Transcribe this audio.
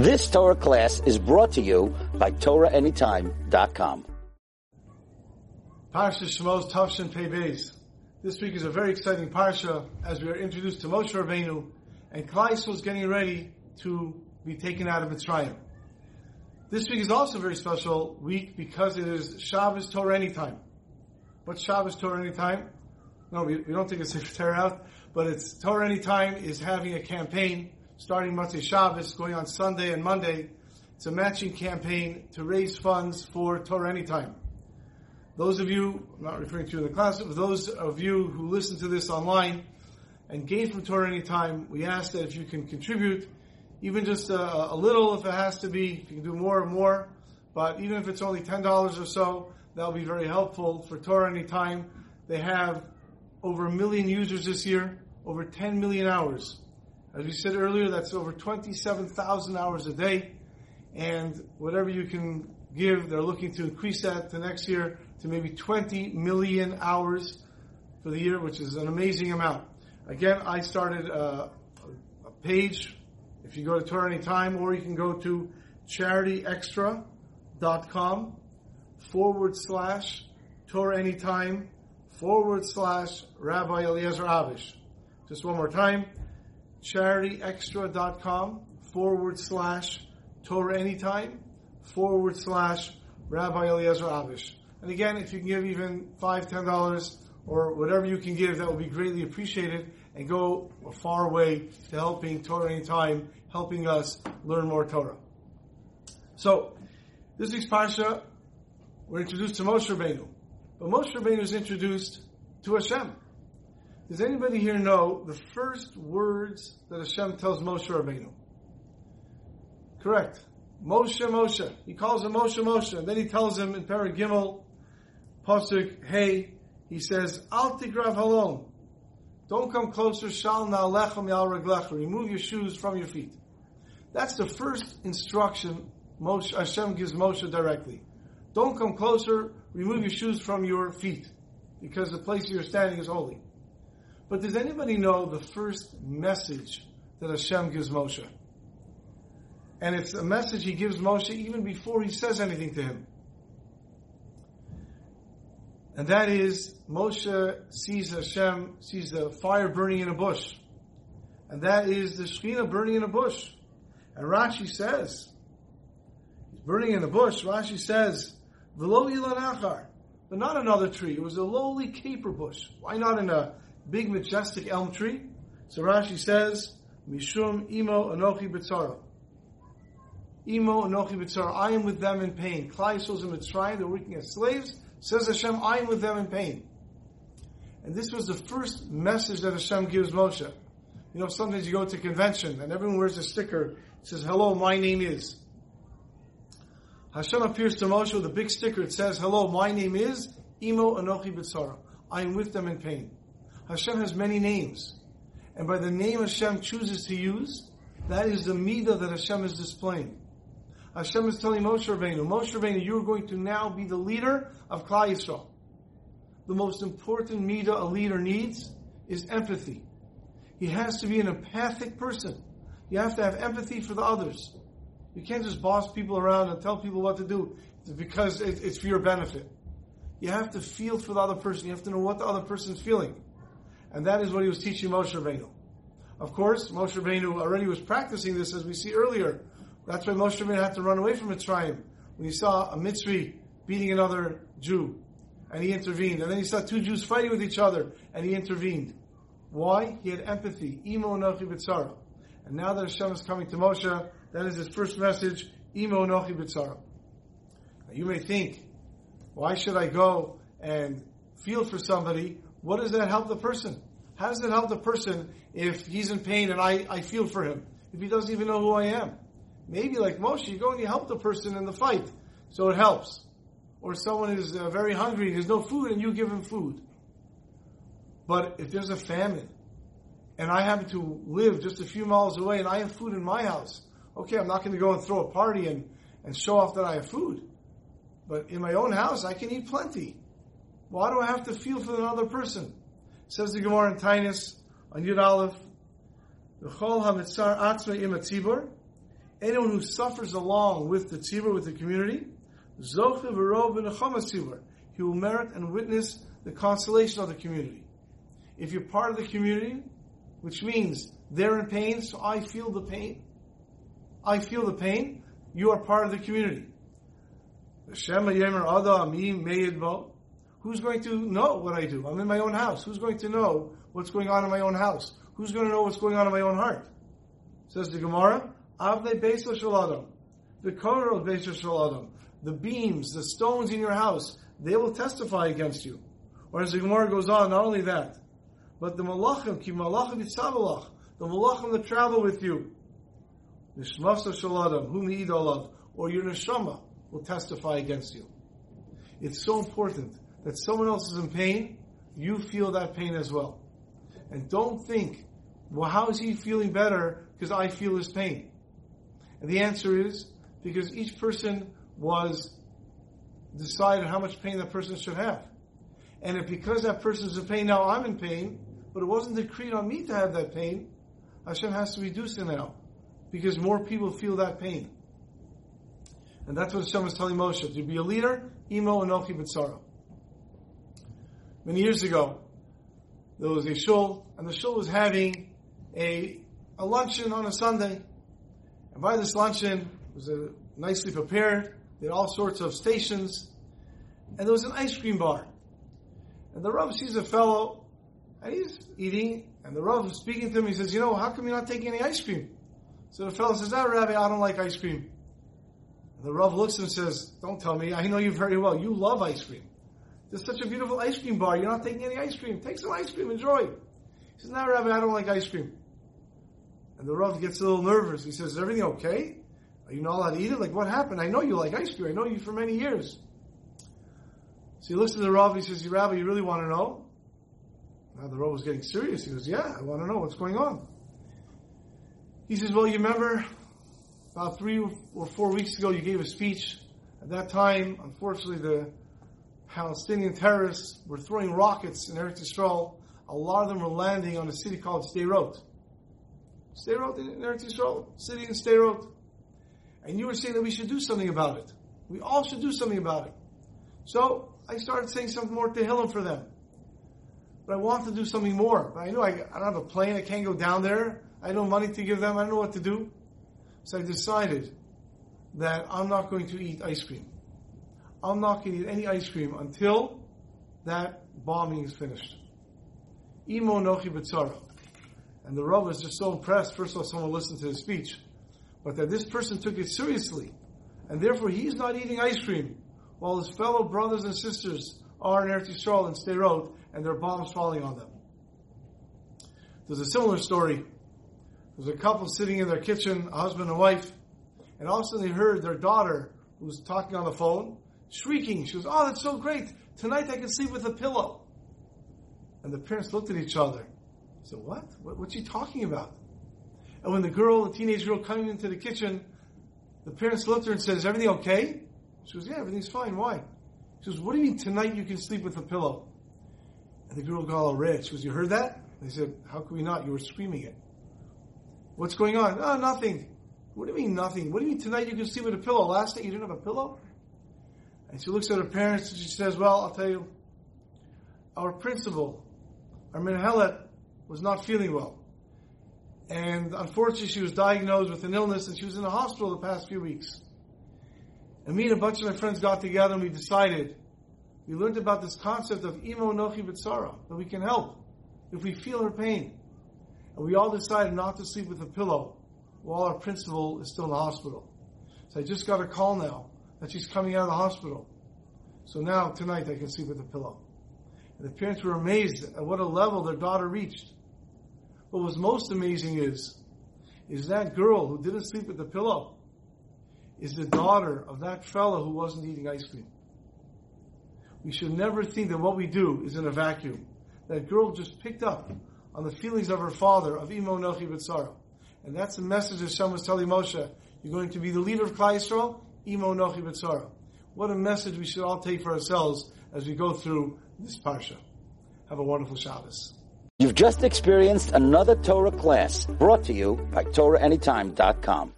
This Torah class is brought to you by TorahAnytime.com. Parsha Shemos Tavshin Pei This week is a very exciting parsha as we are introduced to Moshe Rabbeinu and Klai is getting ready to be taken out of Mitzrayim. This week is also a very special week because it is Shabbos Torah Anytime. What's Shabbos Torah Anytime? No, we, we don't take a Sefer Torah out, but it's Torah Anytime is having a campaign starting Motzei Shabbos, going on Sunday and Monday. It's a matching campaign to raise funds for Torah Anytime. Those of you, I'm not referring to you in the class, but those of you who listen to this online and gain from Torah Anytime, we ask that if you can contribute, even just a, a little if it has to be, if you can do more and more, but even if it's only $10 or so, that'll be very helpful for Torah Anytime. They have over a million users this year, over 10 million hours. As we said earlier, that's over 27,000 hours a day. And whatever you can give, they're looking to increase that to next year to maybe 20 million hours for the year, which is an amazing amount. Again, I started a, a page. If you go to Torah Anytime, or you can go to charityextra.com forward slash Torah Anytime forward slash Rabbi Eliezer Avish. Just one more time, charityextra.com forward slash Torah Anytime forward slash Rabbi Eliezer Avish. And again, if you can give even five, ten dollars, or whatever you can give, that will be greatly appreciated and go a far way to helping Torah Anytime, helping us learn more Torah. So, this week's Parsha, we're introduced to Moshe Rabbeinu. But Moshe Rabbeinu is introduced to Hashem. Does anybody here know the first words that Hashem tells Moshe Rabbeinu? Correct. Moshe, Moshe. He calls him Moshe, Moshe. And then he tells him in Perek Gimmel, Pasuk, hey, he says, Al tigrav halom. Don't come closer, shal na'alechem yal raglecha. Remove your shoes from your feet. That's the first instruction Moshe, Hashem gives Moshe directly. Don't come closer, remove your shoes from your feet, because the place you're standing is holy. But does anybody know the first message that Hashem gives Moshe? And it's a message he gives Moshe even before he says anything to him. And that is, Moshe sees Hashem, sees the fire burning in a bush. And that is the Shekhinah burning in a bush. And Rashi says, he's burning in a bush, Rashi says, Velo ilanachar, but not another tree. It was a lowly caper bush. Why not in a big majestic elm tree? So Rashi says, Mishum imo anochi betzara. Imo anochi betzara. I am with them in pain. Klal Yisrael's in Mitzrayim. They're working as slaves. Says Hashem, I am with them in pain. And this was the first message that Hashem gives Moshe. You know, sometimes you go to a convention and everyone wears a sticker. It says, hello, my name is. Hashem appears to Moshe with a big sticker. It says, hello, my name is Imo Anochi B'tzara. I am with them in pain. Hashem has many names. And by the name Hashem chooses to use, that is the midah that Hashem is displaying. Hashem is telling Moshe Rabbeinu, Moshe Rabbeinu, you are going to now be the leader of Klal Yisrael. The most important midah a leader needs is empathy. He has to be an empathic person. You have to have empathy for the others. You can't just boss people around and tell people what to do because it's for your benefit. You have to feel for the other person. You have to know what the other person is feeling. And that is what he was teaching Moshe Rabbeinu. Of course, Moshe Rabbeinu already was practicing this as we see earlier that's why Moshe Rabbeinu had to run away from Mitzrayim when he saw a Mitzri beating another Jew, and he intervened. And then he saw two Jews fighting with each other, and he intervened. Why? He had empathy. Imo nochi b'tzara. And now that Hashem is coming to Moshe, that is his first message. Imo nochi b'tzara. Now you may think, why should I go and feel for somebody? What does that help the person? How does it help the person if he's in pain and I, I feel for him? If he doesn't even know who I am? Maybe like Moshe, you go and you help the person in the fight, so it helps. Or someone is uh, very hungry, there's no food, and you give him food. But if there's a famine, and I happen to live just a few miles away, and I have food in my house, okay, I'm not going to go and throw a party and, and show off that I have food. But in my own house, I can eat plenty. Why do I have to feel for another person? Says the Gemara in Taanis on Yud Aleph, "V'chol hamitzar atzma im anyone who suffers along with the tzibur, with the community, zochiv v'rov v'nechamas tzibur, he will merit and witness the consolation of the community. If you're part of the community, which means they're in pain, so I feel the pain. I feel the pain. You are part of the community. Who's going to know what I do? I'm in my own house. Who's going to know what's going on in my own house? Who's going to know what's going on in my own heart? Says the Gemara, Avnei Beiso Shaladam. The Korah of Beiso Shaladam. The beams, the stones in your house, they will testify against you. Or as the Gemara goes on, not only that, but the Malachim, Ki Malachim Yitzavalach, the Malachim that travel with you, Nishmasa Shaladam, whom you eat of, or your Neshama will testify against you. It's so important that someone else is in pain, you feel that pain as well. And don't think, well, how is he feeling better because I feel his pain? And the answer is because each person was decided how much pain that person should have. And if because that person is in pain, now I'm in pain, but it wasn't decreed on me to have that pain, Hashem has to reduce it now. Because more people feel that pain. And that's what Hashem is telling Moshe. To be a leader, Imo Anochi B'tzara. Many years ago, there was a shul, and the shul was having a, a luncheon on a Sunday. And by this luncheon, it was a, nicely prepared. They had all sorts of stations. And there was an ice cream bar. And the Rav sees a fellow, and he's eating, and the Rav is speaking to him. He says, You know, how come you're not taking any ice cream? So the fellow says, Ah, Rabbi, I don't like ice cream. And the Rav looks at him and says, Don't tell me, I know you very well. You love ice cream. There's such a beautiful ice cream bar. You're not taking any ice cream. Take some ice cream, enjoy. He says, No, Rabbi, I don't like ice cream. And the Rav gets a little nervous. He says, Is everything okay? Are you not allowed to eat it? Like, what happened? I know you like ice cream. I know you for many years. So he looks at the Rav. He says, Rabbi, you really want to know? Now the Rav was getting serious. He goes, Yeah, I want to know what's going on. He says, Well, you remember about three or four weeks ago, you gave a speech. At that time, unfortunately, the Palestinian terrorists were throwing rockets in Eretz Yisrael. A lot of them were landing on a city called Sderot. Sderot in Eretz Yisrael, city in Sderot. And you were saying that we should do something about it. We all should do something about it. So I started saying something more Tehillim for them. But I want to do something more. But I know I, I don't have a plane. I can't go down there. I have money to give them. I don't know what to do. So I decided that I'm not going to eat ice cream. I'm not going to eat any ice cream until that bombing is finished. Imo nochi betzara. And the Rav was just so impressed. First of all, someone listened to his speech, but that this person took it seriously, and therefore he's not eating ice cream while his fellow brothers and sisters are in Eretz Yisrael and Sderot, and there are bombs falling on them. There's a similar story. There's a couple sitting in their kitchen, a husband and wife, and all of a sudden they heard their daughter, who was talking on the phone, shrieking. She goes, "Oh, that's so great! Tonight I can sleep with a pillow." And the parents looked at each other. Said, "What? what what's she talking about?" And when the girl, the teenage girl, coming into the kitchen, the parents looked at her and said, "Is everything okay?" She goes, "Yeah, everything's fine. Why?" She goes, "What do you mean tonight you can sleep with a pillow?" And the girl got all red. She goes, "You heard that?" They said, "How could we not? You were screaming it." What's going on? Oh, nothing. What do you mean nothing? What do you mean tonight you can sleep with a pillow? Last night you didn't have a pillow? And she looks at her parents and she says, Well, I'll tell you, our principal, our Menhelet, was not feeling well. And unfortunately, she was diagnosed with an illness and she was in the hospital the past few weeks. And me and a bunch of my friends got together and we decided, we learned about this concept of imo nochi b'tzara, that we can help if we feel her pain. And we all decided not to sleep with a pillow while our principal is still in the hospital. So I just got a call now that she's coming out of the hospital. So now, tonight, I can sleep with a pillow. And the parents were amazed at what a level their daughter reached. What was most amazing is, is that girl who didn't sleep with the pillow is the daughter of that fellow who wasn't eating ice cream. We should never think that what we do is in a vacuum. That girl just picked up on the feelings of her father, of Imo Nochi B'tzara. And that's the message that Hashem was telling Moshe. You're going to be the leader of Klal Yisrael, Imo Nochi B'tzara. What a message we should all take for ourselves as we go through this parsha. Have a wonderful Shabbos. You've just experienced another Torah class brought to you by TorahAnytime.com.